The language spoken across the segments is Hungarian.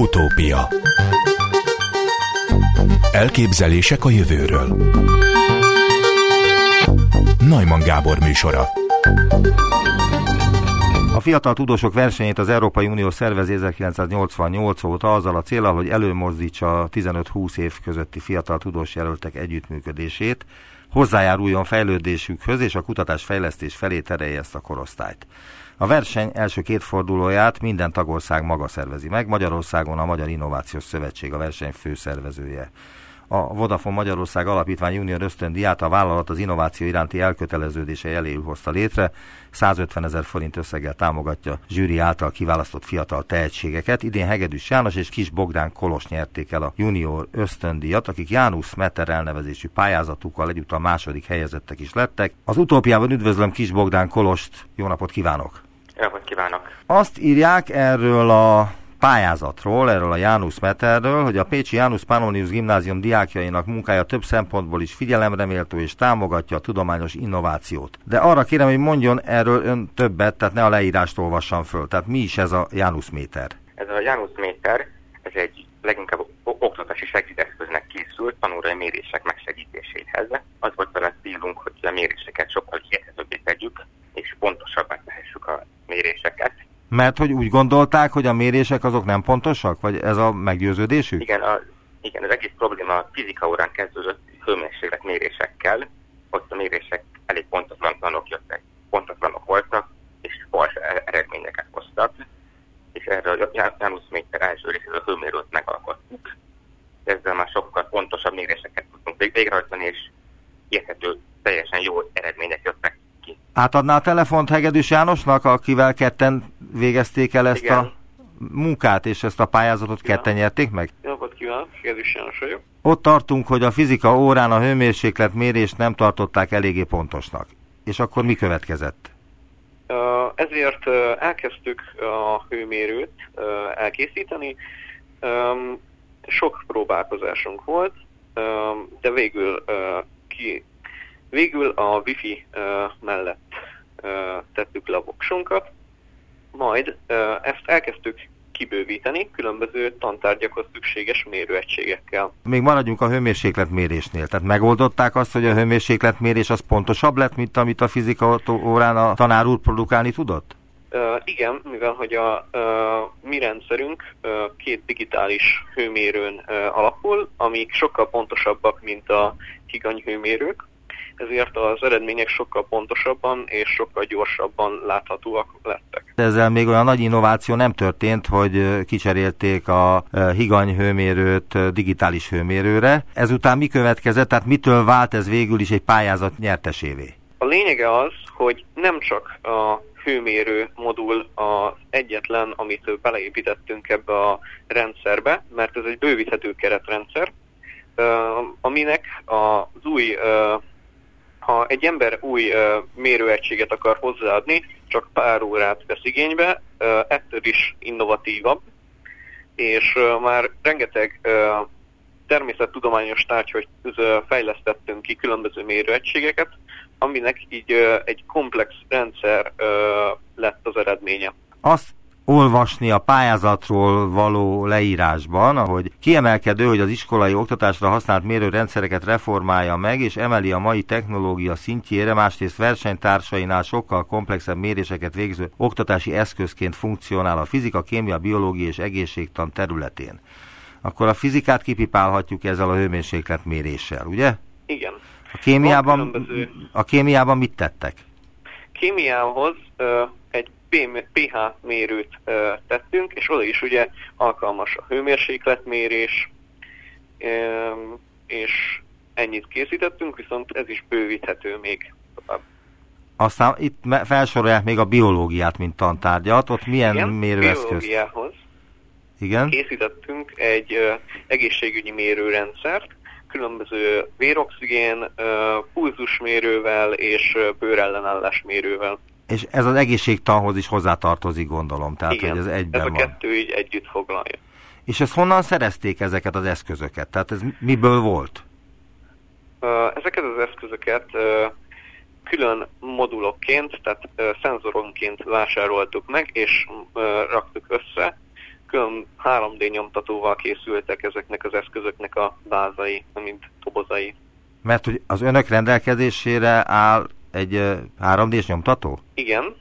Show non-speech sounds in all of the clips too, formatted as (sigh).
Utópia. Elképzelések a jövőről. Najman Gábor műsora. A fiatal tudósok versenyét az Európai Unió szervezi 1988 óta azzal a célral, hogy előmozdítsa a 15-20 év közötti fiatal tudós jelöltek együttműködését, hozzájáruljon fejlődésükhöz és a kutatás fejlesztés felé terelje ezt a korosztályt. A verseny első két fordulóját minden tagország maga szervezi meg, Magyarországon a Magyar Innovációs Szövetség a verseny főszervezője. A Vodafone Magyarország Alapítvány Junior ösztöndiát a vállalat az innováció iránti elköteleződése jeléül hozta létre, 150 ezer forint összeggel támogatja zsűri által kiválasztott fiatal tehetségeket. Idén Hegedűs János és Kis Bogdán Kolos nyerték el a junior ösztöndíjat, akik Jánusz Meter elnevezésű pályázatukkal egyúttal második helyezettek is lettek. Az utópiában üdvözlöm Kis Bogdán Kolost, jó napot kívánok! Napot kívánok! Azt írják erről a pályázatról, erről a Jánusz Meterről, hogy a Pécsi Jánusz Pannonius Gimnázium diákjainak munkája több szempontból is figyelemre méltó és támogatja a tudományos innovációt. De arra kérem, hogy mondjon erről ön többet, tehát ne a leírást olvassam föl. Tehát mi is ez a Jánusz Méter? Ez a Jánusz Méter, ez egy leginkább oktatási segédeszköznek készült tanulói mérések megsegítéséhez. Az volt vele célunk, hogy a méréseket sokkal hihetőbbé tegyük, és pontosabbá tehessük a méréseket mert hogy úgy gondolták, hogy a mérések azok nem pontosak? Vagy ez a meggyőződésük? Igen, a, igen az egész probléma a fizika órán kezdődött hőmérséklet mérésekkel. Ott a mérések elég pontatlanok jöttek, pontatlanok voltak, és fals e- eredményeket hoztak. És erre a János Méter első részét a hőmérőt megalkottuk. Ezzel már sokkal pontosabb méréseket tudtunk végrehajtani, és érthető, teljesen jó eredmények jöttek ki. Átadná a telefont Hegedűs Jánosnak, akivel ketten végezték el ezt Igen. a munkát, és ezt a pályázatot ja. ketten nyerték meg? Napot kívánok, Hegedűs János vagyok. Ott tartunk, hogy a fizika órán a hőmérséklet mérést nem tartották eléggé pontosnak. És akkor mi következett? Ezért elkezdtük a hőmérőt elkészíteni. Sok próbálkozásunk volt, de végül ki Végül a Wi-Fi mellett tettük le a voksunkat, majd ezt elkezdtük kibővíteni különböző tantárgyakhoz szükséges mérőegységekkel. Még maradjunk a hőmérsékletmérésnél. Tehát megoldották azt, hogy a hőmérsékletmérés az pontosabb lett, mint amit a fizika órán a tanár úr produkálni tudott? Uh, igen, mivel hogy a uh, mi rendszerünk uh, két digitális hőmérőn uh, alapul, amik sokkal pontosabbak, mint a higanyhőmérők, ezért az eredmények sokkal pontosabban és sokkal gyorsabban láthatóak lettek. Ezzel még olyan nagy innováció nem történt, hogy kicserélték a higany hőmérőt digitális hőmérőre. Ezután mi következett, tehát mitől vált ez végül is egy pályázat nyertesévé? A lényege az, hogy nem csak a hőmérő modul az egyetlen, amit beleépítettünk ebbe a rendszerbe, mert ez egy bővíthető keretrendszer, aminek az új ha egy ember új mérőegységet akar hozzáadni, csak pár órát vesz igénybe, ettől is innovatívabb, és már rengeteg természettudományos tárgyhoz fejlesztettünk ki különböző mérőegységeket, aminek így egy komplex rendszer lett az eredménye. Azt olvasni a pályázatról való leírásban, ahogy kiemelkedő, hogy az iskolai oktatásra használt mérőrendszereket reformálja meg, és emeli a mai technológia szintjére, másrészt versenytársainál sokkal komplexebb méréseket végző oktatási eszközként funkcionál a fizika, kémia, biológia és egészségtan területén. Akkor a fizikát kipipálhatjuk ezzel a hőmérséklet méréssel, ugye? Igen. A kémiában, a kémiában mit tettek? Kémiához pH mérőt tettünk, és oda is ugye alkalmas a hőmérsékletmérés, és ennyit készítettünk, viszont ez is bővíthető még tovább. Aztán itt felsorolják még a biológiát, mint tantárgyat. Ott milyen Igen, mérőeszköz? biológiához Igen? készítettünk egy egészségügyi mérőrendszert, különböző véroxigén, uh, pulzusmérővel és uh, bőrellenállás mérővel. És ez az egészségtanhoz is hozzátartozik, gondolom. Tehát, Igen, hogy ez egyben ez a van. kettő így együtt foglalja. És ezt honnan szerezték ezeket az eszközöket? Tehát ez miből volt? Ezeket az eszközöket külön modulokként, tehát szenzoronként vásároltuk meg, és raktuk össze külön 3D nyomtatóval készültek ezeknek az eszközöknek a vázai, mint tobozai. Mert hogy az önök rendelkezésére áll egy 3D-s nyomtató? Igen.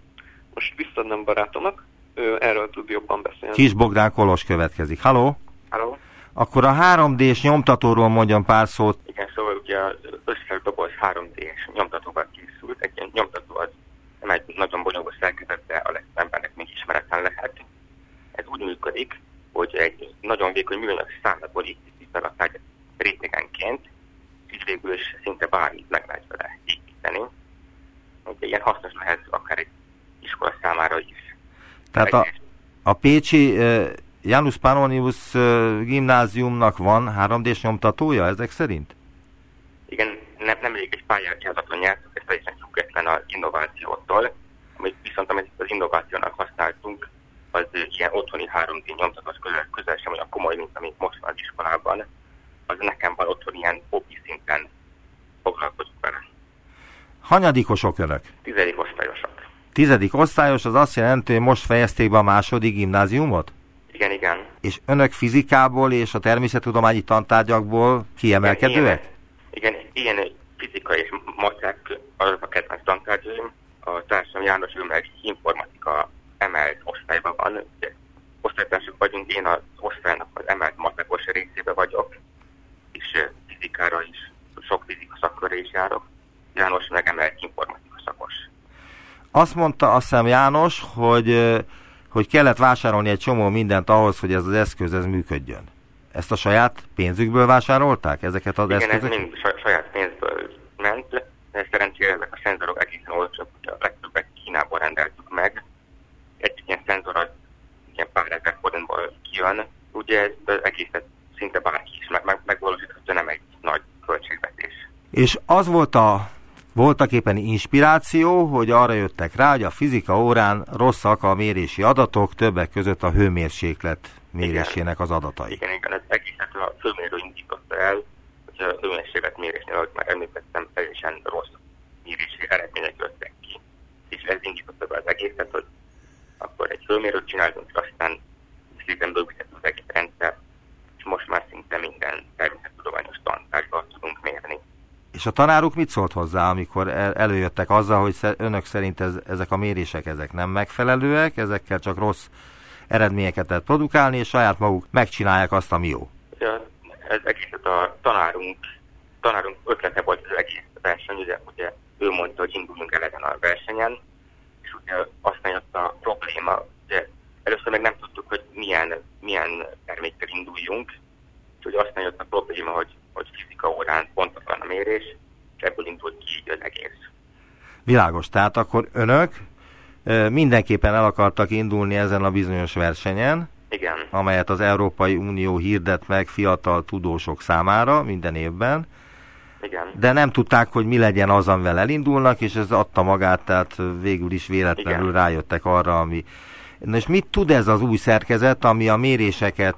Most visszadnám barátomnak, ő erről tud jobban beszélni. Kis Bogdán Kolos következik. Halló? Halló? Akkor a 3D-s nyomtatóról mondjon pár szót. Igen, szóval ugye az összes doboz 3D-s nyomtatóval készült. Egy ilyen nyomtató az nem egy nagyon bonyolult szerkezet, de a legtöbb embernek még ismeretlen lehet. Ez úgy működik, hogy egy nagyon vékony műanyag szállatból építik fel a tárgyat rétegenként, így végül is szinte bármit meg lehet vele építeni. Ugye ilyen hasznos lehet akár egy iskola számára is. Tehát a, a Pécsi Janus Pannonius gimnáziumnak van 3D-s nyomtatója ezek szerint? Igen, nem, nem elég egy pályázaton nyertük, ez teljesen független az innovációtól, amit viszont amit az innovációnak használtunk, az ilyen otthoni 3D nyomtató, közel, közel sem olyan komoly, mint amit most van az iskolában. Az nekem van otthon ilyen hobbi szinten foglalkozunk vele. Hanyadikosok önök? Tizedik osztályosok. Tizedik osztályos, az azt jelenti, hogy most fejezték be a második gimnáziumot? Igen, igen. És önök fizikából és a természettudományi tantárgyakból kiemelkedőek? Igen, ilyen, igen fizika és matek az a kedvenc tantárgyaim. A társam János ő meg informatika emelt osztályban van. Osztálytársak vagyunk, én az osztálynak az emelt matekos részébe vagyok, és fizikára is sok fizika szakkörre is járok. János meg emelt informatika szakos. Azt mondta azt hiszem János, hogy, hogy kellett vásárolni egy csomó mindent ahhoz, hogy ez az eszköz ez működjön. Ezt a saját pénzükből vásárolták, ezeket az Igen, eszközöket? ez mind saját pénzből ment, de szerencsére ezek a szenzorok egészen olcsók, hogy a legtöbbet Kínából rendeltük meg. Egy ilyen szenzor az ilyen pár ezer forintból kijön, ugye ez egészet szinte bárki is meg, meg, megvalósíthatja, nem egy nagy költségvetés. És az volt a voltak éppen inspiráció, hogy arra jöttek rá, hogy a fizika órán rosszak a mérési adatok, többek között a hőmérséklet mérésének az adatai. Igen, igen, ez egészet a főmérő indította el, hogy a hőmérséklet mérésnél, ahogy már említettem, teljesen rossz mérési eredmények jöttek ki. És ez indította be az egészet, hogy akkor egy főmérőt csináltunk, aztán szépen bővített az egész rendszer, és most már szinte minden természettudományos tantárgyban tudunk mérni. És a tanáruk mit szólt hozzá, amikor el, előjöttek azzal, hogy önök szerint ez, ezek a mérések ezek nem megfelelőek, ezekkel csak rossz eredményeket lehet produkálni, és saját maguk megcsinálják azt, ami jó? Ja, ez egészet a tanárunk, tanárunk ötlete volt az egész verseny, ugye, ugye ő mondta, hogy induljunk el ezen a versenyen, és ugye aztán jött a probléma, ugye először meg nem tudtuk, hogy milyen, milyen termékkel induljunk, és ugye aztán jött a probléma, hogy, hogy fizika órán pontosan a mérés, és ebből indult ki az egész. Világos, tehát akkor önök mindenképpen el akartak indulni ezen a bizonyos versenyen, Igen, amelyet az Európai Unió hirdet meg fiatal tudósok számára minden évben, igen. de nem tudták, hogy mi legyen az, amivel elindulnak, és ez adta magát, tehát végül is véletlenül Igen. rájöttek arra, ami... Na és mit tud ez az új szerkezet, ami a méréseket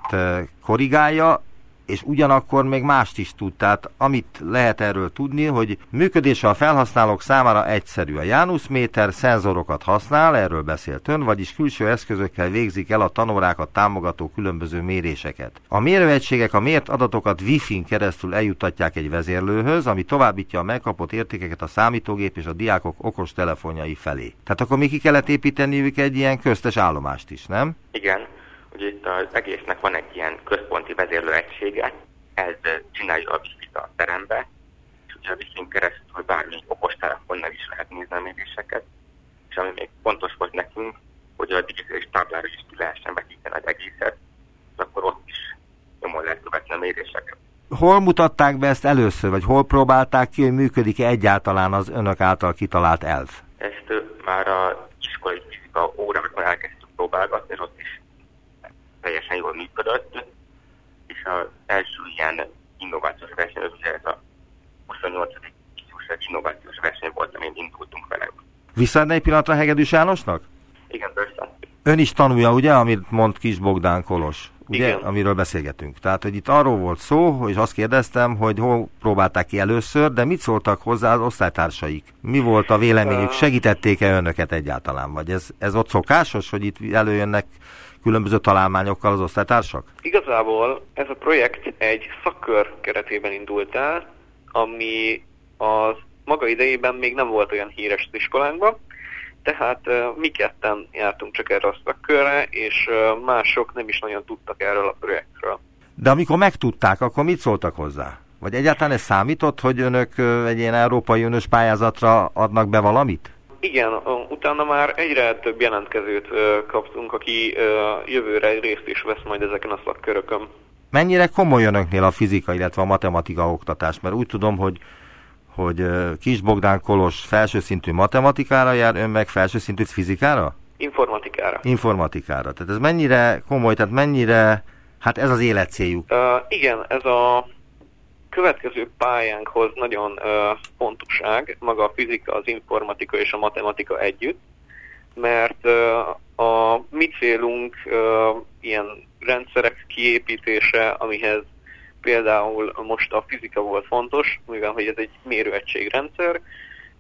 korrigálja, és ugyanakkor még mást is tud. Tehát amit lehet erről tudni, hogy működése a felhasználók számára egyszerű. A Janus méter szenzorokat használ, erről beszélt ön, vagyis külső eszközökkel végzik el a tanórákat támogató különböző méréseket. A mérőegységek a mért adatokat Wi-Fi-n keresztül eljutatják egy vezérlőhöz, ami továbbítja a megkapott értékeket a számítógép és a diákok okos telefonjai felé. Tehát akkor még ki kellett építeniük egy ilyen köztes állomást is, nem? Igen, ugye itt az egésznek van egy ilyen központi vezérlő egysége, ez csinálja a wifi a terembe, és ugye a wifi keresztül, hogy bármi okostelefonnal is lehet nézni a méréseket, és ami még fontos volt nekünk, hogy a digitális táblára is ki lehessen vetíteni az egészet, és akkor ott is nyomon lehet követni a méréseket. Hol mutatták be ezt először, vagy hol próbálták ki, hogy működik-e egyáltalán az önök által kitalált elv? Ezt ö, már a iskolai fizika órákon elkezdtük próbálgatni, és ott is teljesen jól működött, és az első ilyen innovációs verseny, az ugye ez a 28. ifjúság innovációs verseny volt, amin indultunk vele. Visszaadni egy pillanatra Hegedűs Jánosnak? Igen, persze. Ön is tanulja, ugye, amit mond Kis Bogdán Kolos, ugye, Igen. amiről beszélgetünk. Tehát, hogy itt arról volt szó, és azt kérdeztem, hogy hol próbálták ki először, de mit szóltak hozzá az osztálytársaik? Mi volt a véleményük? Segítették-e önöket egyáltalán? Vagy ez, ez ott szokásos, hogy itt előjönnek különböző találmányokkal az osztálytársak? Igazából ez a projekt egy szakkör keretében indult el, ami az maga idejében még nem volt olyan híres az iskolánkban, tehát mi ketten jártunk csak erre a szakkörre, és mások nem is nagyon tudtak erről a projektről. De amikor megtudták, akkor mit szóltak hozzá? Vagy egyáltalán ez számított, hogy önök egy ilyen Európai Uniós pályázatra adnak be valamit? Igen, utána már egyre több jelentkezőt kaptunk, aki jövőre részt is vesz majd ezeken a szakkörökön. Mennyire komoly önöknél a fizika, illetve a matematika oktatás? Mert úgy tudom, hogy hogy Kis Bogdán Kolos felsőszintű matematikára jár, ön meg felsőszintű fizikára? Informatikára. Informatikára. Tehát ez mennyire komoly, tehát mennyire, hát ez az életcéljuk? Uh, igen, ez a következő pályánkhoz nagyon uh, pontoság, maga a fizika, az informatika és a matematika együtt, mert uh, a mi célunk uh, ilyen rendszerek kiépítése, amihez például most a fizika volt fontos, mivel hogy ez egy mérőegységrendszer,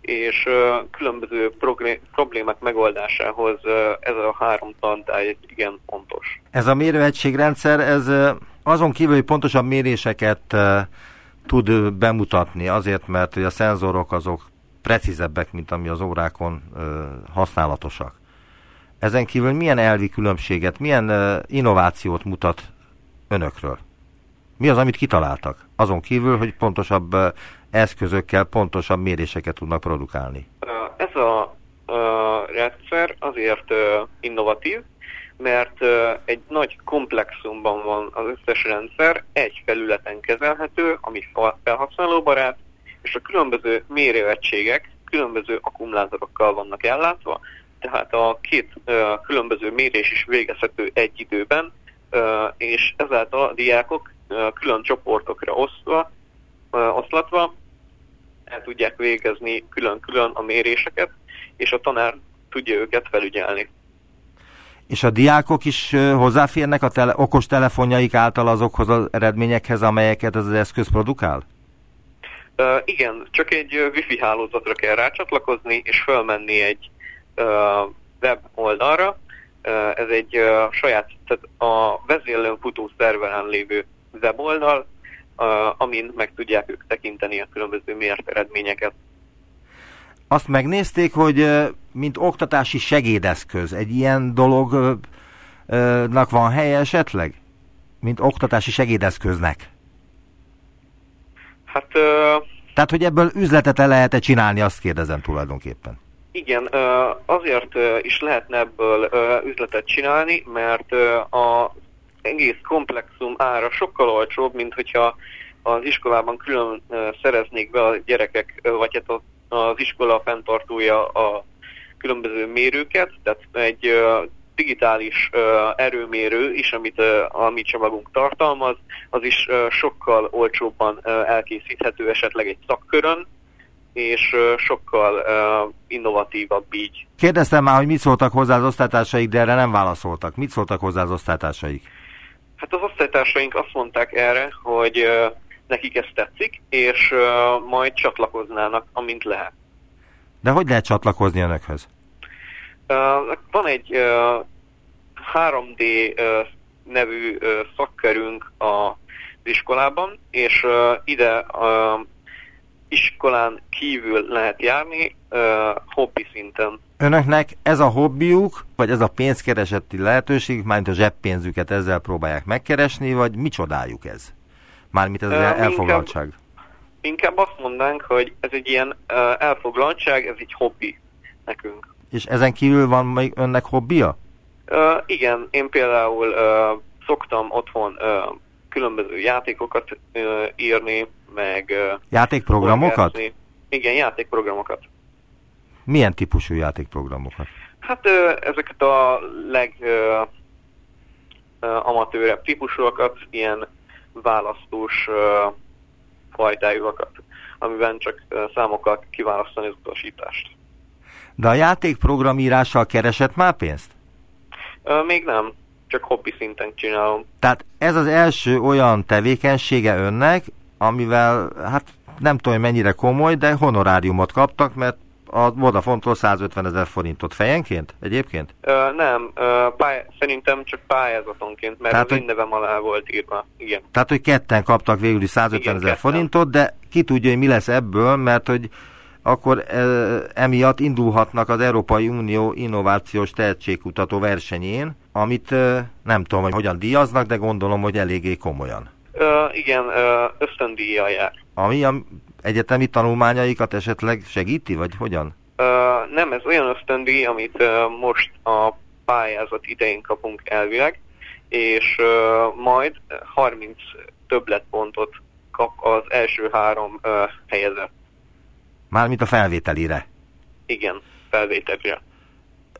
és különböző problémák megoldásához ez a három tantárgy igen fontos. Ez a mérőegységrendszer, ez azon kívül, hogy pontosabb méréseket tud bemutatni, azért, mert a szenzorok azok precízebbek, mint ami az órákon használatosak. Ezen kívül milyen elvi különbséget, milyen innovációt mutat önökről? Mi az, amit kitaláltak? Azon kívül, hogy pontosabb eszközökkel pontosabb méréseket tudnak produkálni. Ez a rendszer azért innovatív, mert egy nagy komplexumban van az összes rendszer, egy felületen kezelhető, ami felhasználóbarát, és a különböző mérőegységek különböző akkumulátorokkal vannak ellátva, tehát a két különböző mérés is végezhető egy időben, és ezáltal a diákok külön csoportokra osztva, oszlatva el tudják végezni külön-külön a méréseket, és a tanár tudja őket felügyelni. És a diákok is hozzáférnek a tele, okos telefonjaik által azokhoz az eredményekhez, amelyeket ez az eszköz produkál? Uh, igen, csak egy wifi hálózatra kell rácsatlakozni, és felmenni egy uh, web oldalra. Uh, ez egy uh, saját, tehát a vezérlőn futó szerveren lévő weboldal, amin meg tudják ők tekinteni a különböző mért eredményeket. Azt megnézték, hogy mint oktatási segédeszköz egy ilyen dolognak van helye esetleg? Mint oktatási segédeszköznek? Hát... Uh, Tehát, hogy ebből üzletet el lehet-e csinálni, azt kérdezem tulajdonképpen. Igen, azért is lehetne ebből üzletet csinálni, mert a egész komplexum ára sokkal olcsóbb, mint hogyha az iskolában külön szereznék be a gyerekek, vagy hát az iskola fenntartója a különböző mérőket, tehát egy digitális erőmérő is, amit a mi csomagunk tartalmaz, az is sokkal olcsóbban elkészíthető esetleg egy szakkörön, és sokkal innovatívabb így. Kérdeztem már, hogy mit szóltak hozzá az osztálytársaik, de erre nem válaszoltak. Mit szóltak hozzá az osztálytársaik? Hát az osztálytársaink azt mondták erre, hogy nekik ez tetszik, és majd csatlakoznának, amint lehet. De hogy lehet csatlakozni önökhöz? Van egy 3D nevű szakkerünk az iskolában, és ide iskolán kívül lehet járni hobbi szinten. Önöknek ez a hobbiuk, vagy ez a pénzkereseti lehetőség, mármint a zseppénzüket ezzel próbálják megkeresni, vagy micsodájuk ez? Mármint ez az elfoglaltság. Inkább, inkább azt mondanánk, hogy ez egy ilyen elfoglaltság, ez egy hobbi nekünk. És ezen kívül van még önnek hobbija? Uh, igen, én például uh, szoktam otthon uh, különböző játékokat uh, írni, meg... Uh, játékprogramokat? Igen, játékprogramokat. Milyen típusú játékprogramokat? Hát ezeket a leg amatőrebb típusokat, ilyen választós fajtájukat, amiben csak számokkal kiválasztani az utasítást. De a játékprogramírással keresett már pénzt? Még nem, csak hobbi szinten csinálom. Tehát ez az első olyan tevékenysége önnek, amivel, hát nem tudom, mennyire komoly, de honoráriumot kaptak, mert a Vodafone-tól 150 ezer forintot fejenként egyébként? Ö, nem, ö, pály- szerintem csak pályázatonként, mert Tehát, az én nevem alá volt írva. Igen. Tehát, hogy ketten kaptak végül is 150 Igen, ezer forintot, de ki tudja, hogy mi lesz ebből, mert hogy akkor e, emiatt indulhatnak az Európai Unió innovációs tehetségkutató versenyén, amit e, nem tudom, hogy hogyan díjaznak, de gondolom, hogy eléggé komolyan. Ö, igen, ö, ösztöndíjjal jár. Ami a egyetemi tanulmányaikat esetleg segíti, vagy hogyan? Ö, nem, ez olyan ösztöndíj, amit ö, most a pályázat idején kapunk elvileg, és ö, majd 30 többletpontot kap az első három ö, helyezett. Mármint a felvételire. Igen, felvételre.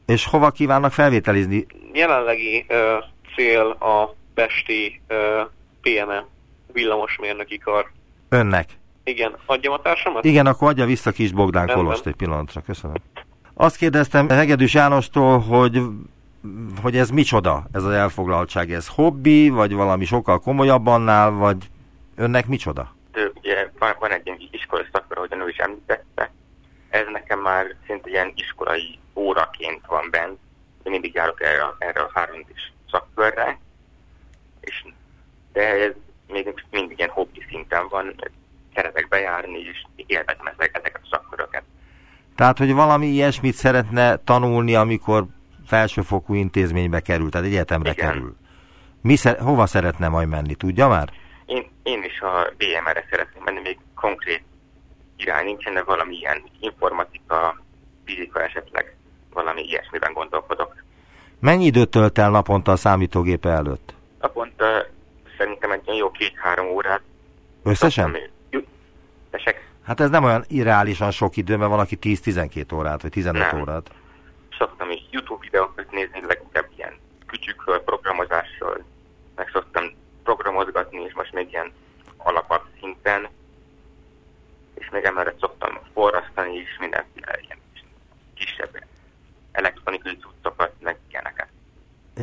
És hova kívánnak felvételizni? Jelenlegi ö, cél a Pesti ö, PME villamosmérnöki kar. Önnek. Igen, adjam a társamat? Igen, akkor adja vissza kis Bogdán Rendben. Kolost egy pillanatra. Köszönöm. Azt kérdeztem Hegedűs Jánostól, hogy hogy ez micsoda, ez az elfoglaltság, ez hobbi, vagy valami sokkal komolyabb annál, vagy önnek micsoda? De ugye van, van egy ilyen iskolai szakra, ahogyan ő is említette. Ez nekem már szinte ilyen iskolai óraként van bent. Én mindig járok erre, a- erre a három is szakkörre. És, de ez még mindig ilyen hobbi szinten van. Szeretek bejárni, és ezek, ezeket a szakköröket. Tehát, hogy valami ilyesmit szeretne tanulni, amikor felsőfokú intézménybe kerül, tehát egyetemre Igen. kerül. Mi szer- hova szeretne majd menni, tudja már? Én, én is a BMR-re szeretném menni, még konkrét irány nincsen, de valami ilyen informatika, fizika esetleg, valami ilyesmiben gondolkodok. Mennyi időt tölt el naponta a számítógépe előtt? Naponta szerintem egy jó két-három órát. Összesen? Szoktam- Tessék, Hát ez nem olyan irreálisan sok idő, mert van, aki 10-12 órát, vagy 15 Nem. órát. szoktam is YouTube videókat nézni, leginkább ilyen kütyükről, programozásról, meg szoktam programozgatni, és most még ilyen alapabb szinten, és még emellett szoktam forrasztani is mindenféle ilyen kisebb elektronikai cuccokat, meg ilyeneket.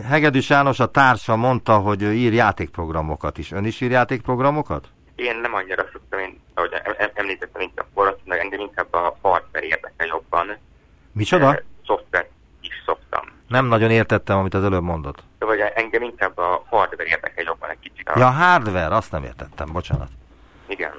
Hegedűs János a társa mondta, hogy ő ír játékprogramokat is. Ön is ír játékprogramokat? Én nem annyira szoktam, én, ahogy em- em- említettem, inkább forrasztani, meg engem inkább a hardware érdekel jobban. Micsoda? Eh, Szoftvert is szoktam. Nem nagyon értettem, amit az előbb mondott. Vagy engem inkább a hardware érdekel jobban egy kicsit. A, Ja, hardware, azt nem értettem, bocsánat. Igen.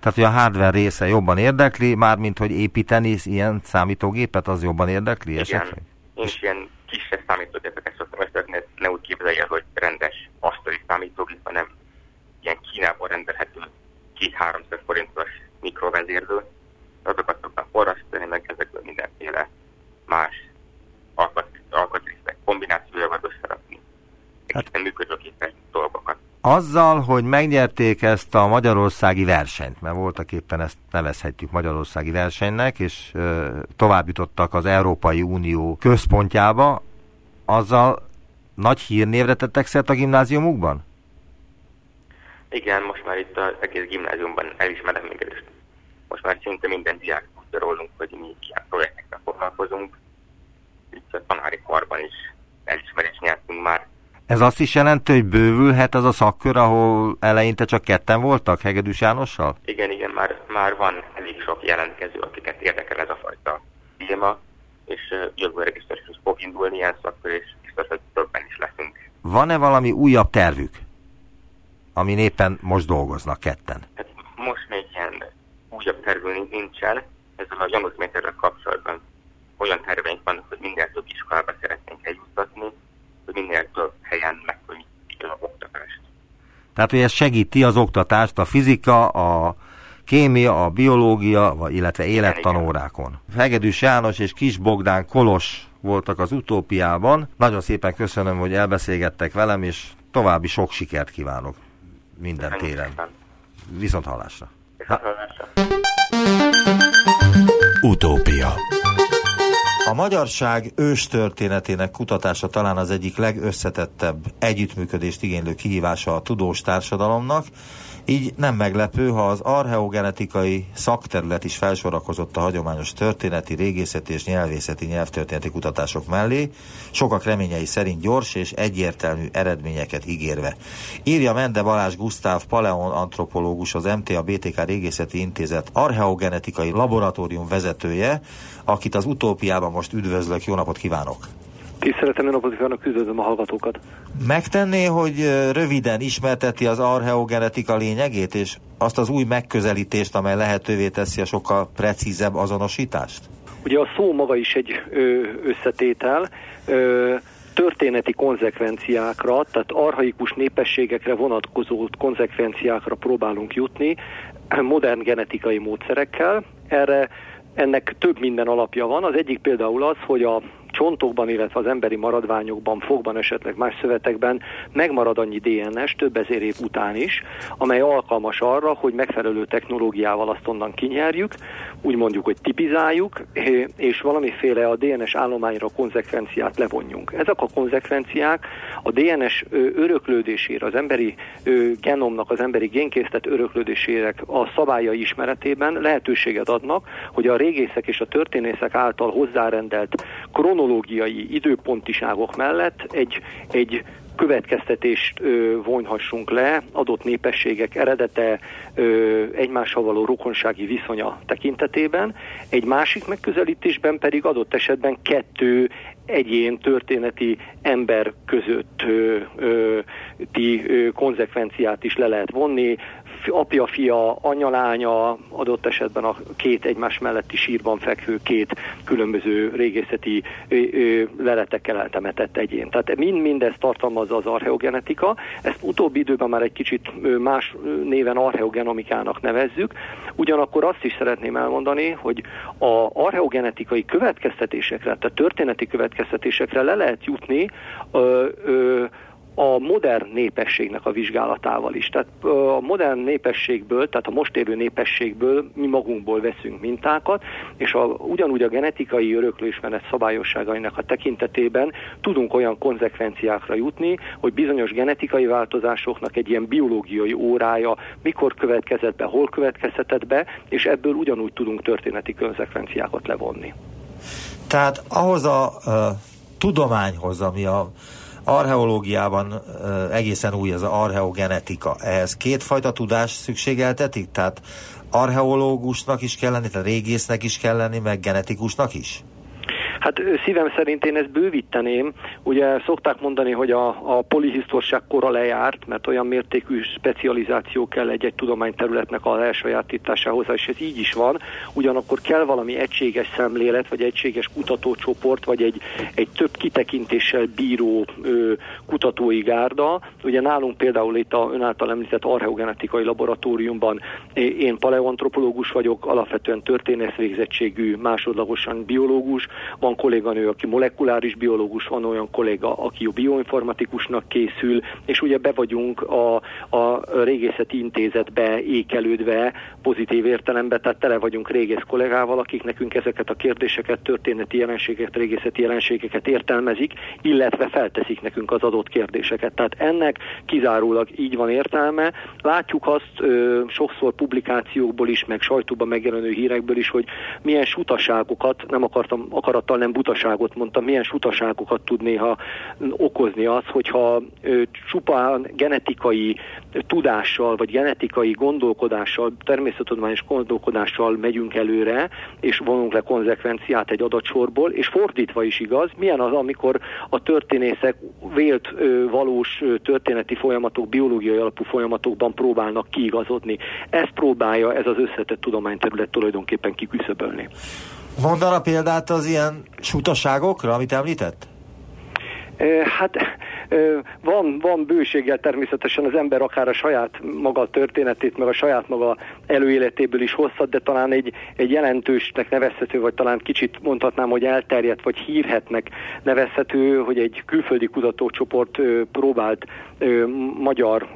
Tehát, hogy a hardware része jobban érdekli, mármint, hogy építeni ilyen számítógépet, az jobban érdekli Igen. esetleg? Én is ilyen kisebb számítógépeket szoktam összevetni, ezt ne úgy képzelje, hogy rendes asztali számítógép, hanem ilyen Kínából rendelhető 2-300 forintos mikrovezérlő. Azokat szoktam forrasztani, meg ezekből mindenféle más alkat- alkatrészek kombinációjával összerakni. Hát- Egészen működőképes dolgokat. Azzal, hogy megnyerték ezt a magyarországi versenyt, mert voltak éppen ezt nevezhetjük magyarországi versenynek, és ö, tovább jutottak az Európai Unió központjába, azzal nagy hírnévre tettek szert a gimnáziumukban? Igen, most már itt az egész gimnáziumban elismerem minket, és most már szinte minden diák tudja rólunk, hogy mi ilyen projektekkel foglalkozunk. Itt a tanári karban is elismerést nyertünk már. Ez azt is jelenti, hogy bővülhet az a szakkör, ahol eleinte csak ketten voltak Hegedűs Jánossal? Igen, igen, már, már van elég sok jelentkező, akiket érdekel ez a fajta téma, és jövőre biztos, hogy fog indulni ilyen szakkör, és biztos, hogy többen is leszünk. Van-e valami újabb tervük, amin éppen most dolgoznak ketten? Hát most még ilyen újabb tervünk nincsen, ezzel a Janus méterrel kapcsolatban olyan terveink vannak, hogy minél több iskolába szeretnénk eljuttatni, hogy minél több helyen megkönnyítjük az oktatást. Tehát, hogy ez segíti az oktatást, a fizika, a kémia, a biológia, illetve élettanórákon. Hegedűs János és Kis Bogdán Kolos voltak az utópiában. Nagyon szépen köszönöm, hogy elbeszélgettek velem, és további sok sikert kívánok minden téren. Viszont hallásra. Viszont hallásra. Utópia A magyarság őstörténetének kutatása talán az egyik legösszetettebb együttműködést igénylő kihívása a tudós társadalomnak, így nem meglepő, ha az archeogenetikai szakterület is felsorakozott a hagyományos történeti, régészeti és nyelvészeti nyelvtörténeti kutatások mellé, sokak reményei szerint gyors és egyértelmű eredményeket ígérve. Írja Mende Balázs Gusztáv Paleon antropológus, az MTA BTK Régészeti Intézet archeogenetikai laboratórium vezetője, akit az utópiában most üdvözlök. Jó napot kívánok! Tiszteletem, jó napot kívánok, üdvözlöm a hallgatókat. Megtenné, hogy röviden ismerteti az archeogenetika lényegét, és azt az új megközelítést, amely lehetővé teszi a sokkal precízebb azonosítást? Ugye a szó maga is egy összetétel, történeti konzekvenciákra, tehát arhaikus népességekre vonatkozó konzekvenciákra próbálunk jutni modern genetikai módszerekkel. Erre ennek több minden alapja van. Az egyik például az, hogy a csontokban, illetve az emberi maradványokban, fogban, esetleg más szövetekben megmarad annyi DNS több ezer év után is, amely alkalmas arra, hogy megfelelő technológiával azt onnan kinyerjük, úgy mondjuk, hogy tipizáljuk, és valamiféle a DNS állományra konzekvenciát levonjunk. Ezek a konzekvenciák a DNS öröklődésére, az emberi genomnak, az emberi génkészlet öröklődésére a szabályai ismeretében lehetőséget adnak, hogy a régészek és a történészek által hozzárendelt kronológiai kronológiai időpontiságok mellett egy, egy következtetést ö, vonhassunk le adott népességek eredete ö, egymással való rokonsági viszonya tekintetében. Egy másik megközelítésben pedig adott esetben kettő egyén történeti ember között ö, ö, ti ö, konzekvenciát is le lehet vonni, apja, fia, anya, lánya, adott esetben a két egymás melletti sírban fekvő két különböző régészeti leletekkel eltemetett egyén. Tehát mind mindezt tartalmazza az archeogenetika. Ezt utóbbi időben már egy kicsit más néven archeogenomikának nevezzük. Ugyanakkor azt is szeretném elmondani, hogy a archeogenetikai következtetésekre, tehát történeti következtetésekre le lehet jutni ö, ö, a modern népességnek a vizsgálatával is. Tehát a modern népességből, tehát a most élő népességből mi magunkból veszünk mintákat, és a, ugyanúgy a genetikai öröklésmenet szabályosságainak a tekintetében tudunk olyan konzekvenciákra jutni, hogy bizonyos genetikai változásoknak egy ilyen biológiai órája mikor következett be, hol következhetett be, és ebből ugyanúgy tudunk történeti konzekvenciákat levonni. Tehát ahhoz a, a tudományhoz, ami a archeológiában egészen új az archeogenetika. Ehhez kétfajta tudás szükségeltetik? Tehát archeológusnak is kell lenni, tehát régésznek is kell lenni, meg genetikusnak is? Hát szívem szerint én ezt bővíteném. Ugye szokták mondani, hogy a, a polihisztorság kora lejárt, mert olyan mértékű specializáció kell egy-egy tudományterületnek a elsajátításához, és ez így is van. Ugyanakkor kell valami egységes szemlélet, vagy egységes kutatócsoport, vagy egy, egy több kitekintéssel bíró ö, kutatói gárda. Ugye nálunk például itt a ön által említett archeogenetikai laboratóriumban én paleoantropológus vagyok, alapvetően történész végzettségű, másodlagosan biológus, van van kolléganő, aki molekuláris biológus, van olyan kolléga, aki bioinformatikusnak készül, és ugye be vagyunk a, a régészeti intézetbe ékelődve pozitív értelemben, tehát tele vagyunk régész kollégával, akik nekünk ezeket a kérdéseket, történeti jelenségeket, régészeti jelenségeket értelmezik, illetve felteszik nekünk az adott kérdéseket. Tehát ennek kizárólag így van értelme. Látjuk azt ö, sokszor publikációkból is, meg sajtóban megjelenő hírekből is, hogy milyen sutaságokat, nem akartam, akarattal nem butaságot mondtam, milyen sutaságokat tud néha okozni az, hogyha csupán genetikai tudással, vagy genetikai gondolkodással, természettudományos gondolkodással megyünk előre, és vonunk le konzekvenciát egy adatsorból, és fordítva is igaz, milyen az, amikor a történészek vélt valós történeti folyamatok, biológiai alapú folyamatokban próbálnak kiigazodni. Ezt próbálja ez az összetett tudományterület tulajdonképpen kiküszöbölni. Mondana példát az ilyen sutaságokra, amit említett? Hát Van, van bőséggel természetesen az ember akár a saját maga történetét, meg a saját maga előéletéből is hozhat, de talán egy, egy jelentősnek nevezhető, vagy talán kicsit mondhatnám, hogy elterjedt, vagy hírhetnek nevezhető, hogy egy külföldi kutatócsoport próbált magyar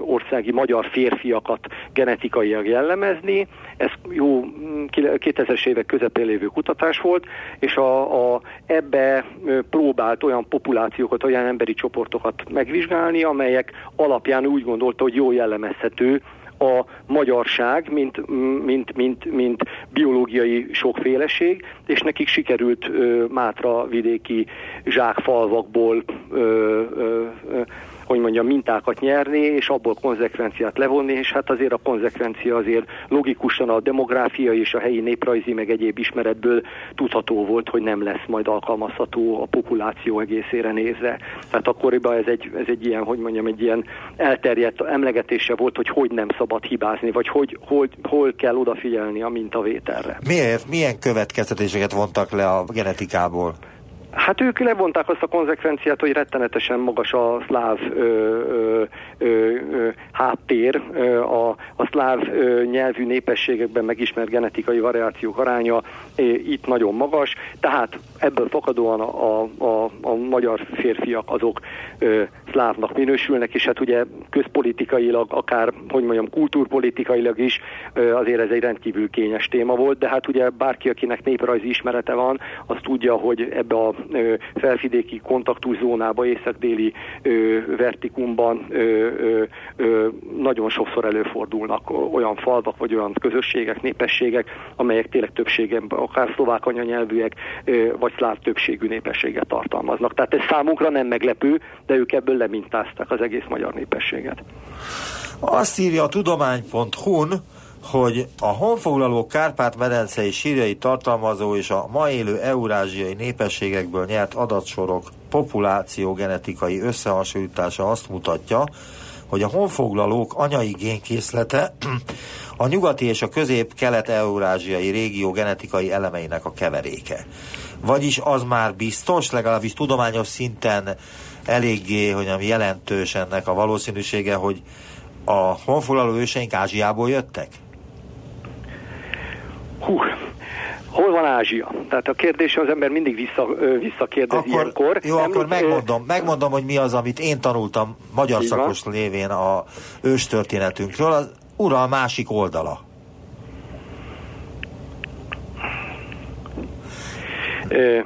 országi magyar férfiakat genetikailag jellemezni. Ez jó 2000-es évek közepén lévő kutatás volt, és a, a, ebbe próbált olyan populációkat, olyan emberi csoportokat megvizsgálni, amelyek alapján úgy gondolta, hogy jó jellemezhető a magyarság, mint, mint, mint, mint biológiai sokféleség, és nekik sikerült ö, Mátra vidéki zsákfalvakból ö, ö, hogy mondjam, mintákat nyerni, és abból konzekvenciát levonni, és hát azért a konzekvencia azért logikusan a demográfia és a helyi néprajzi, meg egyéb ismeretből tudható volt, hogy nem lesz majd alkalmazható a populáció egészére nézve. Tehát akkoriban ez egy, ez egy ilyen, hogy mondjam, egy ilyen elterjedt emlegetése volt, hogy hogy nem szabad hibázni, vagy hogy hol, hol kell odafigyelni a mintavételre. Miért? Milyen következtetéseket vontak le a genetikából? Hát ők levonták azt a konzekvenciát, hogy rettenetesen magas a szláv ö, ö, ö, ö, háttér, ö, a, a szláv ö, nyelvű népességekben megismert genetikai variációk aránya ö, itt nagyon magas, tehát ebből fakadóan a, a, a, a magyar férfiak azok ö, szlávnak minősülnek, és hát ugye közpolitikailag, akár, hogy mondjam, kultúrpolitikailag is ö, azért ez egy rendkívül kényes téma volt, de hát ugye bárki, akinek néprajzi ismerete van, az tudja, hogy ebbe a felvidéki kontaktuszónába, észak-déli vertikumban nagyon sokszor előfordulnak olyan falvak, vagy olyan közösségek, népességek, amelyek tényleg többségében akár szlovák anyanyelvűek, vagy szláv többségű népességet tartalmaznak. Tehát ez számunkra nem meglepő, de ők ebből lemintázták az egész magyar népességet. Azt írja a tudomány.hu-n, hogy a honfoglaló Kárpát-medencei sírjai tartalmazó és a ma élő eurázsiai népességekből nyert adatsorok populációgenetikai összehasonlítása azt mutatja, hogy a honfoglalók anyai génkészlete a nyugati és a közép-kelet-eurázsiai régió genetikai elemeinek a keveréke. Vagyis az már biztos, legalábbis tudományos szinten eléggé, hogy nem jelentős ennek a valószínűsége, hogy a honfoglaló őseink Ázsiából jöttek? Hú, hol van Ázsia? Tehát a kérdés az ember mindig vissza, visszakérdezi akkor, ilyenkor. Jó, Említ, akkor megmondom, megmondom, hogy mi az, amit én tanultam magyar szakos van. lévén a őstörténetünkről, az ura a másik oldala.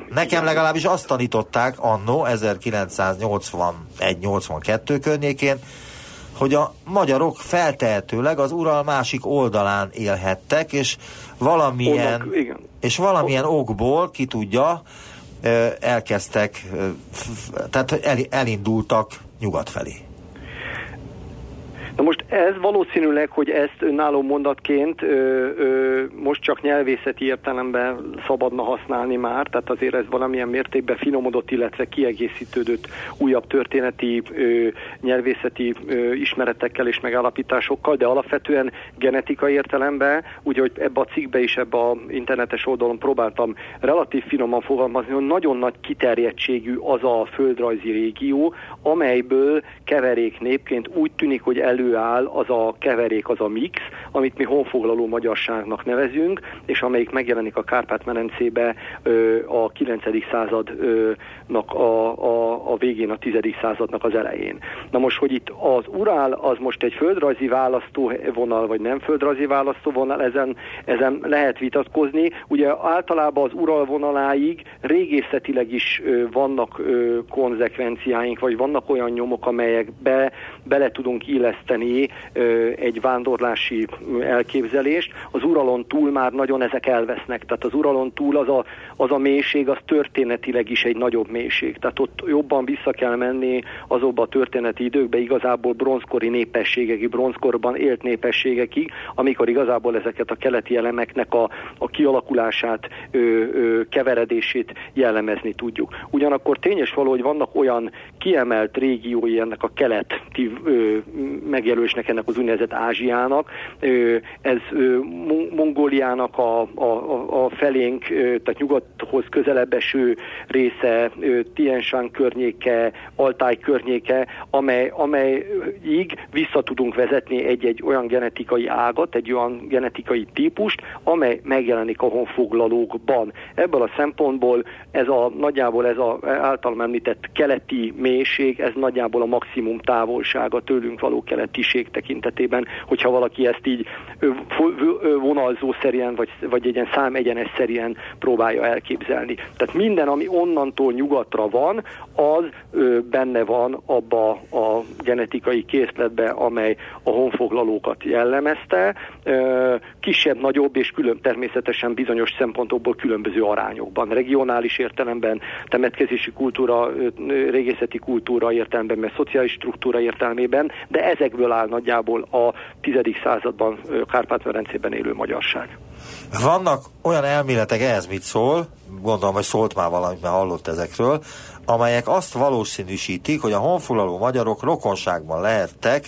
Nekem legalábbis azt tanították annó 1981-82 környékén, hogy a magyarok feltehetőleg az Ural másik oldalán élhettek, és valamilyen, Onnak, igen. és valamilyen okból, ki tudja, elkezdtek, tehát elindultak nyugat felé. Na most ez valószínűleg, hogy ezt önálló mondatként ö, ö, most csak nyelvészeti értelemben szabadna használni már, tehát azért ez valamilyen mértékben finomodott, illetve kiegészítődött újabb történeti, ö, nyelvészeti ö, ismeretekkel és megállapításokkal, de alapvetően genetikai értelemben, úgy, hogy ebbe a cikkbe is, ebbe a internetes oldalon próbáltam relatív finoman fogalmazni, hogy nagyon nagy kiterjedtségű az a földrajzi régió, amelyből keverék népként úgy tűnik, hogy elő előáll az a keverék, az a mix, amit mi honfoglaló magyarságnak nevezünk, és amelyik megjelenik a Kárpát-medencébe a 9. századnak a, a, a végén, a 10. századnak az elején. Na most, hogy itt az Urál az most egy földrajzi választóvonal, vagy nem földrajzi választóvonal, ezen, ezen lehet vitatkozni. Ugye általában az Ural vonaláig régészetileg is vannak konzekvenciáink, vagy vannak olyan nyomok, amelyekbe bele tudunk illeszteni segíteni egy vándorlási elképzelést. Az Uralon túl már nagyon ezek elvesznek, tehát az Uralon túl az a, az a mélység, az történetileg is egy nagyobb mélység. Tehát ott jobban vissza kell menni azokba a történeti időkbe, igazából bronzkori népességekig, bronzkorban élt népességekig, amikor igazából ezeket a keleti elemeknek a, a kialakulását, ö, ö, keveredését jellemezni tudjuk. Ugyanakkor tényes való, hogy vannak olyan kiemelt régiói ennek a keleti meg megjelölésnek, ennek az úgynevezett Ázsiának. Ez Mongóliának a, a, a felénk, tehát nyugathoz közelebb eső része, Tien Shan környéke, Altáj környéke, amely, amelyig vissza tudunk vezetni egy-egy olyan genetikai ágat, egy olyan genetikai típust, amely megjelenik a honfoglalókban. Ebből a szempontból ez a nagyjából ez a általam említett keleti mélység, ez nagyjából a maximum távolsága tőlünk való keletiség tekintetében, hogyha valaki ezt így vonalzó szerűen, vagy, vagy egy ilyen számegyenes szerűen próbálja elképzelni. Tehát minden, ami onnantól nyugatra van, az benne van abba a genetikai készletbe, amely a honfoglalókat jellemezte. Kisebb, nagyobb és külön természetesen bizonyos szempontokból különböző arányokban. Regionális értelemben, temetkezési kultúra, régészeti kultúra értelemben, mert szociális struktúra értelmében, de ezekből áll nagyjából a tizedik században Kárpát-Merencében élő magyarság. Vannak olyan elméletek, ehhez mit szól, gondolom, hogy szólt már valamit, mert hallott ezekről, amelyek azt valószínűsítik, hogy a honfoglaló magyarok rokonságban lehettek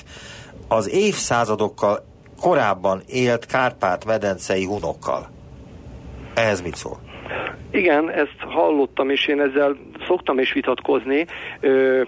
az évszázadokkal korábban élt Kárpát-medencei hunokkal. Ehhez mit szól? Igen, ezt hallottam, és én ezzel szoktam is vitatkozni. Ö,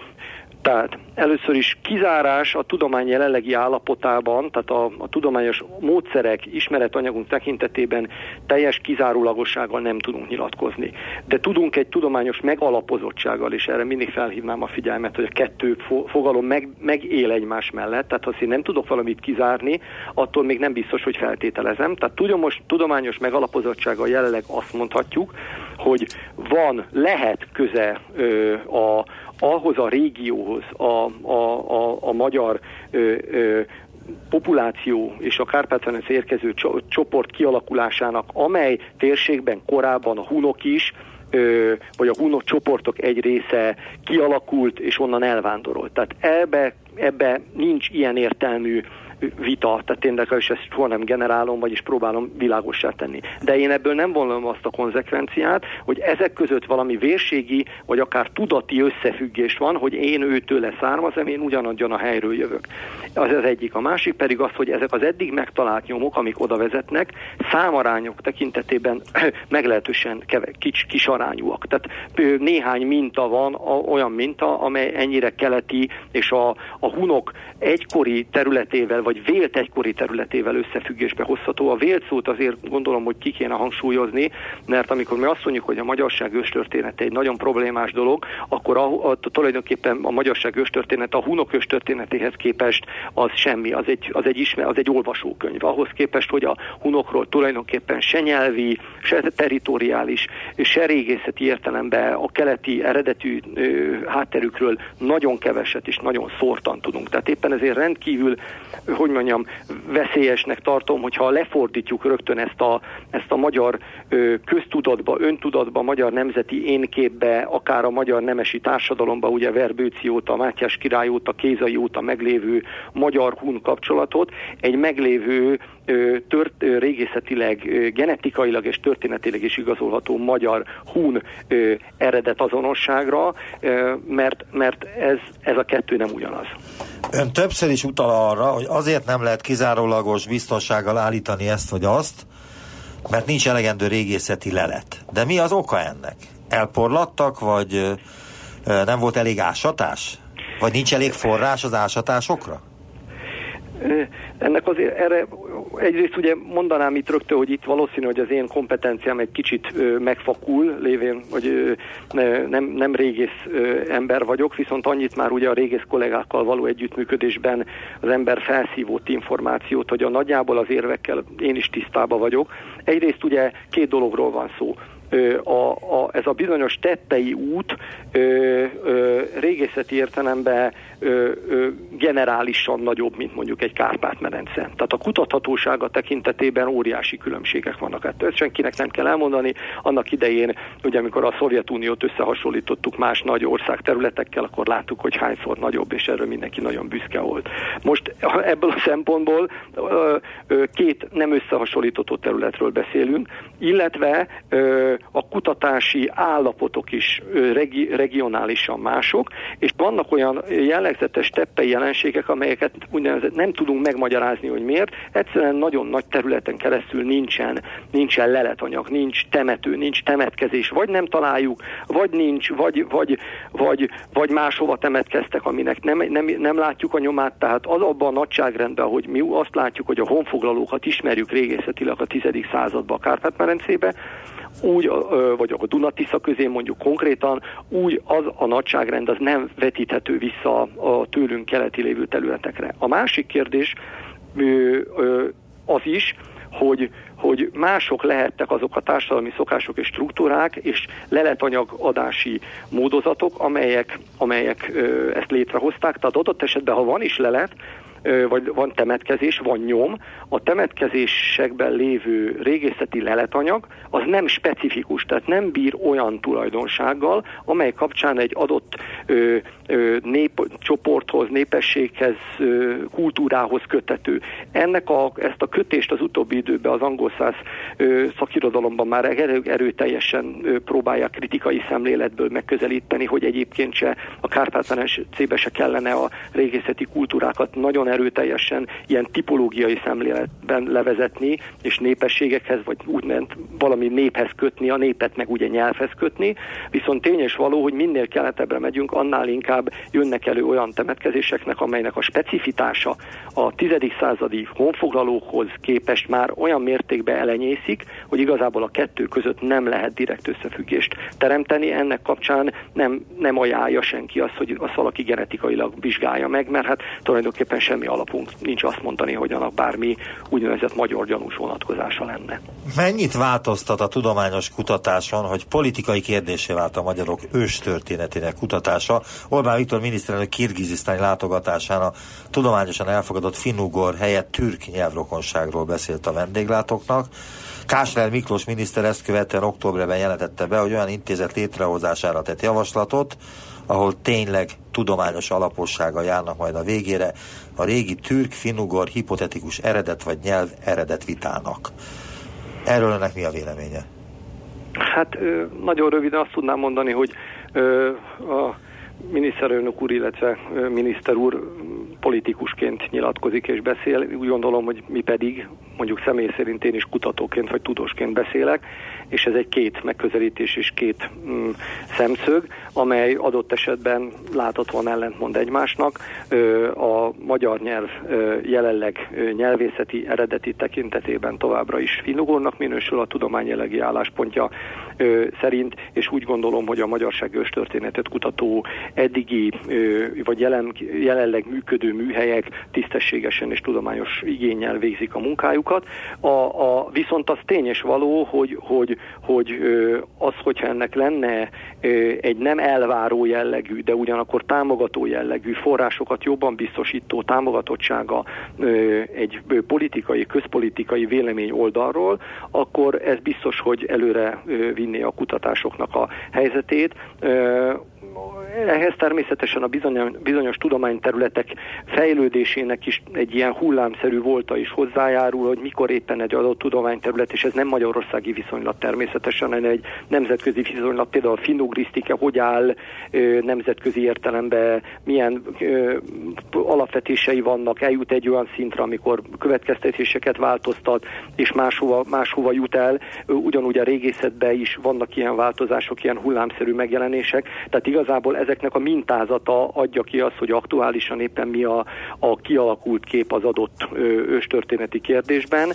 tehát először is kizárás a tudomány jelenlegi állapotában, tehát a, a tudományos módszerek, ismeretanyagunk tekintetében teljes kizárólagossággal nem tudunk nyilatkozni. De tudunk egy tudományos megalapozottsággal, és erre mindig felhívnám a figyelmet, hogy a kettő fogalom meg, megél egymás mellett, tehát ha én nem tudok valamit kizárni, attól még nem biztos, hogy feltételezem. Tehát tudomos, tudományos megalapozottsággal jelenleg azt mondhatjuk, hogy van, lehet köze ö, a, ahhoz a régióhoz, a, a, a, a magyar ö, ö, populáció és a kárpát érkező csoport kialakulásának, amely térségben korábban a hunok is, ö, vagy a hunok csoportok egy része kialakult és onnan elvándorolt. Tehát ebbe, ebbe nincs ilyen értelmű vita, tehát én is ezt soha nem generálom, vagyis próbálom világossá tenni. De én ebből nem vonom azt a konzekvenciát, hogy ezek között valami vérségi, vagy akár tudati összefüggés van, hogy én őtőle származom, én ugyanadjon a helyről jövök. Az az egyik. A másik pedig az, hogy ezek az eddig megtalált nyomok, amik oda vezetnek, számarányok tekintetében (clears throat) meglehetősen kis, kis arányúak. Tehát néhány minta van, olyan minta, amely ennyire keleti, és a, a hunok egykori területével, vagy vélt egykori területével összefüggésbe hozható. A vélt szót azért gondolom, hogy ki kéne hangsúlyozni, mert amikor mi azt mondjuk, hogy a magyarság őstörténete egy nagyon problémás dolog, akkor a, a, tulajdonképpen a magyarság őstörténete a hunok őstörténetéhez képest az semmi, az egy, az egy, ismer, az egy olvasókönyv. Ahhoz képest, hogy a hunokról tulajdonképpen se nyelvi, se teritoriális, se régészeti értelemben a keleti eredetű ö, hátterükről nagyon keveset és nagyon szórtan tudunk. Tehát éppen ezért rendkívül hogy mondjam, veszélyesnek tartom, hogyha lefordítjuk rögtön ezt a, ezt a magyar ö, köztudatba, öntudatba, magyar nemzeti énképbe, akár a magyar nemesi társadalomba, ugye Verbőci óta, Mátyás király óta, Kézai óta meglévő magyar-hun kapcsolatot, egy meglévő tört, régészetileg, genetikailag és történetileg is igazolható magyar hun eredet azonosságra, mert, mert ez, ez a kettő nem ugyanaz. Ön többször is utal arra, hogy azért nem lehet kizárólagos biztonsággal állítani ezt vagy azt, mert nincs elegendő régészeti lelet. De mi az oka ennek? Elporlattak, vagy nem volt elég ásatás? Vagy nincs elég forrás az ásatásokra? Ennek azért erre egyrészt ugye mondanám itt rögtön, hogy itt valószínű, hogy az én kompetenciám egy kicsit megfakul, lévén, hogy nem, nem régész ember vagyok, viszont annyit már ugye a régész kollégákkal való együttműködésben az ember felszívott információt, hogy a nagyjából az érvekkel én is tisztában vagyok. Egyrészt ugye két dologról van szó a, a, ez a bizonyos tettei út ö, ö, régészeti értelemben ö, ö, generálisan nagyobb, mint mondjuk egy Kárpát-medence. Tehát a kutathatósága tekintetében óriási különbségek vannak. Hát ezt senkinek nem kell elmondani. Annak idején, ugye amikor a Szovjetuniót összehasonlítottuk más nagy ország területekkel, akkor láttuk, hogy hányszor nagyobb, és erről mindenki nagyon büszke volt. Most ebből a szempontból ö, ö, két nem összehasonlítható területről beszélünk, illetve ö, a kutatási állapotok is regi, regionálisan mások, és vannak olyan jelen jellegzetes teppei jelenségek, amelyeket úgynevezett nem tudunk megmagyarázni, hogy miért. Egyszerűen nagyon nagy területen keresztül nincsen, nincsen leletanyag, nincs temető, nincs temetkezés, vagy nem találjuk, vagy nincs, vagy, vagy, vagy, vagy máshova temetkeztek, aminek nem, nem, nem látjuk a nyomát, tehát az abban a nagyságrendben, hogy mi azt látjuk, hogy a honfoglalókat ismerjük régészetileg a 10. században a Kárpát-medencébe, úgy, vagy a Dunatisza közé mondjuk konkrétan, úgy az a nagyságrend az nem vetíthető vissza a tőlünk keleti lévő területekre. A másik kérdés az is, hogy, hogy mások lehettek azok a társadalmi szokások és struktúrák és leletanyagodási módozatok, amelyek, amelyek ezt létrehozták. Tehát adott esetben, ha van is lelet, vagy van temetkezés, van nyom, a temetkezésekben lévő régészeti leletanyag az nem specifikus, tehát nem bír olyan tulajdonsággal, amely kapcsán egy adott népcsoporthoz, népességhez, kultúrához kötető. Ennek a, ezt a kötést az utóbbi időben az angol száz szakirodalomban már erő, erőteljesen ö, próbálják kritikai szemléletből megközelíteni, hogy egyébként se a Kárpát-medencébe se kellene a régészeti kultúrákat nagyon erőteljesen ilyen tipológiai szemléletben levezetni, és népességekhez, vagy úgymond valami néphez kötni, a népet meg ugye nyelvhez kötni, viszont tény és való, hogy minél keletebbre megyünk, annál inkább jönnek elő olyan temetkezéseknek, amelynek a specifitása a 10. századi honfoglalókhoz képest már olyan mértékben elenyészik, hogy igazából a kettő között nem lehet direkt összefüggést teremteni. Ennek kapcsán nem, nem ajánlja senki azt, hogy azt valaki genetikailag vizsgálja meg, mert hát tulajdonképpen sem semmi alapunk nincs azt mondani, hogy annak bármi úgynevezett magyar gyanús vonatkozása lenne. Mennyit változtat a tudományos kutatáson, hogy politikai kérdésé vált a magyarok őstörténetének kutatása? Orbán Viktor miniszterelnök kirgizisztáni látogatásán a tudományosan elfogadott finnugor helyett türk nyelvrokonságról beszélt a vendéglátóknak. Kásler Miklós miniszter ezt követően októberben jelentette be, hogy olyan intézet létrehozására tett javaslatot, ahol tényleg tudományos alapossága járnak majd a végére a régi türk, finnugor, hipotetikus eredet vagy nyelv eredet vitának. Erről önnek mi a véleménye? Hát nagyon röviden azt tudnám mondani, hogy a miniszterelnök úr, illetve miniszter úr politikusként nyilatkozik és beszél. Úgy gondolom, hogy mi pedig, mondjuk személy szerint én is kutatóként vagy tudósként beszélek, és ez egy két megközelítés és két mm, szemszög, amely adott esetben láthatóan ellentmond egymásnak. A magyar nyelv jelenleg nyelvészeti eredeti tekintetében továbbra is finnugornak minősül a tudomány jelenlegi álláspontja szerint, és úgy gondolom, hogy a magyarság történetet kutató eddigi vagy jelen, jelenleg működő műhelyek tisztességesen és tudományos igényel végzik a munkájukat. A, a, viszont az tényes való, hogy, hogy, hogy az, hogyha ennek lenne egy nem elváró jellegű, de ugyanakkor támogató jellegű forrásokat jobban biztosító támogatottsága egy politikai, közpolitikai vélemény oldalról, akkor ez biztos, hogy előre vinné a kutatásoknak a helyzetét ehhez természetesen a bizonyos, tudományterületek fejlődésének is egy ilyen hullámszerű volta is hozzájárul, hogy mikor éppen egy adott tudományterület, és ez nem magyarországi viszonylat természetesen, hanem egy nemzetközi viszonylat, például a finugrisztika, hogy áll nemzetközi értelemben, milyen alapvetései vannak, eljut egy olyan szintre, amikor következtetéseket változtat, és máshova, máshova jut el. Ugyanúgy a régészetben is vannak ilyen változások, ilyen hullámszerű megjelenések, tehát igazából ezeknek a mintázata adja ki azt, hogy aktuálisan éppen mi a, a kialakult kép az adott őstörténeti kérdésben.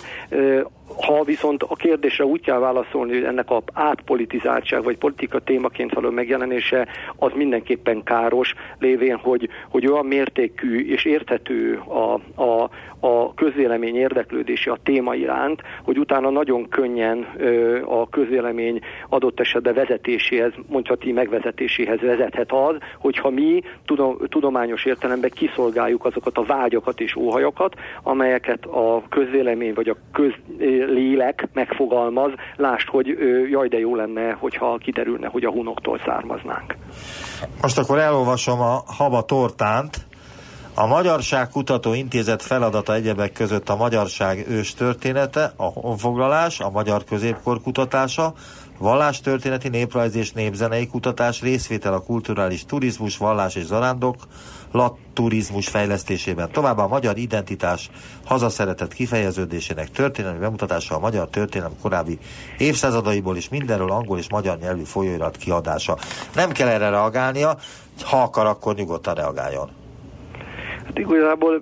Ha viszont a kérdésre úgy kell válaszolni, hogy ennek a átpolitizáltság vagy politika témaként való megjelenése az mindenképpen káros, lévén, hogy, hogy olyan mértékű és érthető a, a, a közvélemény érdeklődése a téma iránt, hogy utána nagyon könnyen ö, a közvélemény adott esetben vezetéséhez, mondhatni megvezetéséhez vezethet az, hogyha mi tudom, tudományos értelemben kiszolgáljuk azokat a vágyakat és óhajakat, amelyeket a közvélemény vagy a közlélek megfogalmaz, lásd, hogy jaj, de jó lenne, hogyha kiderülne, hogy a hunoktól származnánk. Most akkor elolvasom a Haba Tortánt, a Magyarság Kutató Intézet feladata egyebek között a magyarság ős története, a honfoglalás, a magyar középkor kutatása, vallástörténeti, néprajzi és népzenei kutatás, részvétel a kulturális turizmus, vallás és zarándok, turizmus fejlesztésében. Továbbá a magyar identitás hazaszeretet kifejeződésének történelmi bemutatása a magyar történelem korábbi évszázadaiból és mindenről angol és magyar nyelvű folyóirat kiadása. Nem kell erre reagálnia, ha akar, akkor nyugodtan reagáljon. Hát igazából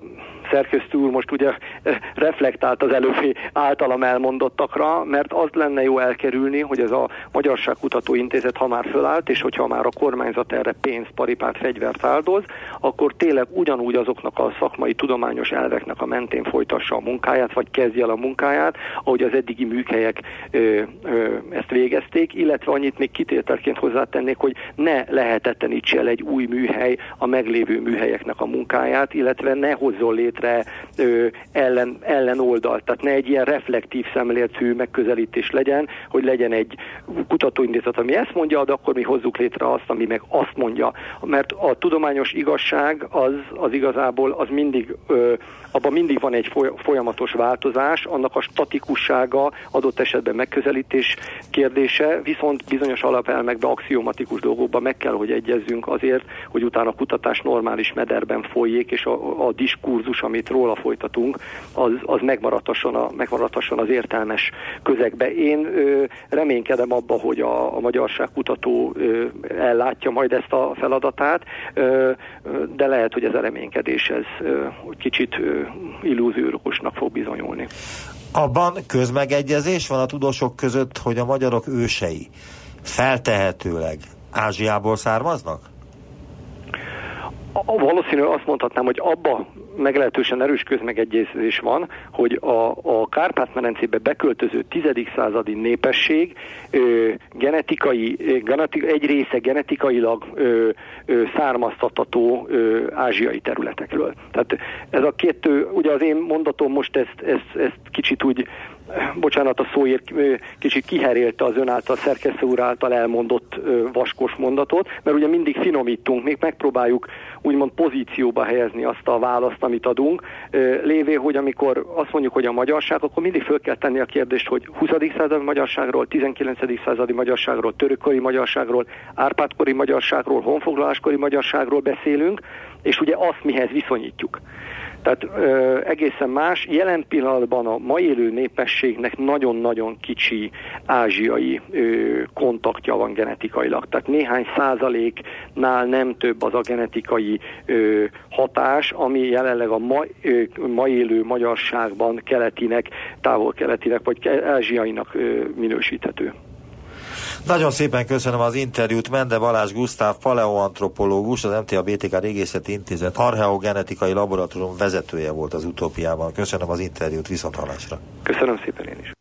szerkesztő úr most ugye eh, reflektált az előbbi általam elmondottakra, mert az lenne jó elkerülni, hogy ez a Magyarságkutató Intézet, ha már fölállt, és hogyha már a kormányzat erre pénzt, paripát, fegyvert áldoz, akkor tényleg ugyanúgy azoknak a szakmai tudományos elveknek a mentén folytassa a munkáját, vagy kezdje el a munkáját, ahogy az eddigi műhelyek ö, ö, ezt végezték, illetve annyit még kitételként hozzátennék, hogy ne lehetetlenítse el egy új műhely a meglévő műhelyeknek a munkáját, illetve ne hozzon létre létre ö, ellen, oldalt. Tehát ne egy ilyen reflektív szemléletű megközelítés legyen, hogy legyen egy kutatóintézet, ami ezt mondja, de akkor mi hozzuk létre azt, ami meg azt mondja. Mert a tudományos igazság az, az igazából az mindig ö, abban mindig van egy folyamatos változás, annak a statikussága adott esetben megközelítés kérdése, viszont bizonyos alapelmekben, axiomatikus dolgokban meg kell, hogy egyezzünk azért, hogy utána a kutatás normális mederben folyik, és a, a diskurzus, amit róla folytatunk, az, az megmaradhasson, a, megmaradhasson az értelmes közegbe. Én ö, reménykedem abba, hogy a, a magyarságkutató ö, ellátja majd ezt a feladatát, ö, de lehet, hogy ez a reménykedés ez ö, kicsit ö, illúziósnak fog bizonyulni. Abban közmegegyezés van a tudósok között, hogy a magyarok ősei feltehetőleg Ázsiából származnak? A, valószínű azt mondhatnám, hogy abba meglehetősen erős közmegegyezés van, hogy a, a Kárpát-medencébe beköltöző 10. századi népesség ö, genetikai, genetik, egy része genetikailag ö, ö, származtatható ö, ázsiai területekről. Tehát ez a kettő, ugye az én mondatom most ezt, ezt, ezt kicsit úgy bocsánat a szóért, kicsit kiherélte az ön által, szerkesztő úr által elmondott vaskos mondatot, mert ugye mindig finomítunk, még megpróbáljuk úgymond pozícióba helyezni azt a választ, amit adunk, lévé, hogy amikor azt mondjuk, hogy a magyarság, akkor mindig föl kell tenni a kérdést, hogy 20. századi magyarságról, 19. századi magyarságról, törökkori magyarságról, árpádkori magyarságról, honfoglaláskori magyarságról beszélünk, és ugye azt mihez viszonyítjuk. Tehát ö, egészen más. Jelen pillanatban a mai élő népességnek nagyon-nagyon kicsi ázsiai ö, kontaktja van genetikailag. Tehát néhány százaléknál nem több az a genetikai ö, hatás, ami jelenleg a ma, ö, ma élő magyarságban keletinek, távol-keletinek vagy ázsiainak minősíthető. Nagyon szépen köszönöm az interjút. Mende Balázs Gusztáv, paleoantropológus, az MTA BTK Régészeti Intézet archeogenetikai laboratórium vezetője volt az utópiában. Köszönöm az interjút, viszont hallásra. Köszönöm szépen én is.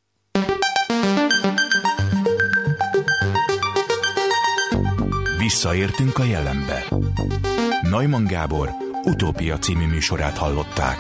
Visszaértünk a jelenbe. Neumann Gábor utópia című műsorát hallották.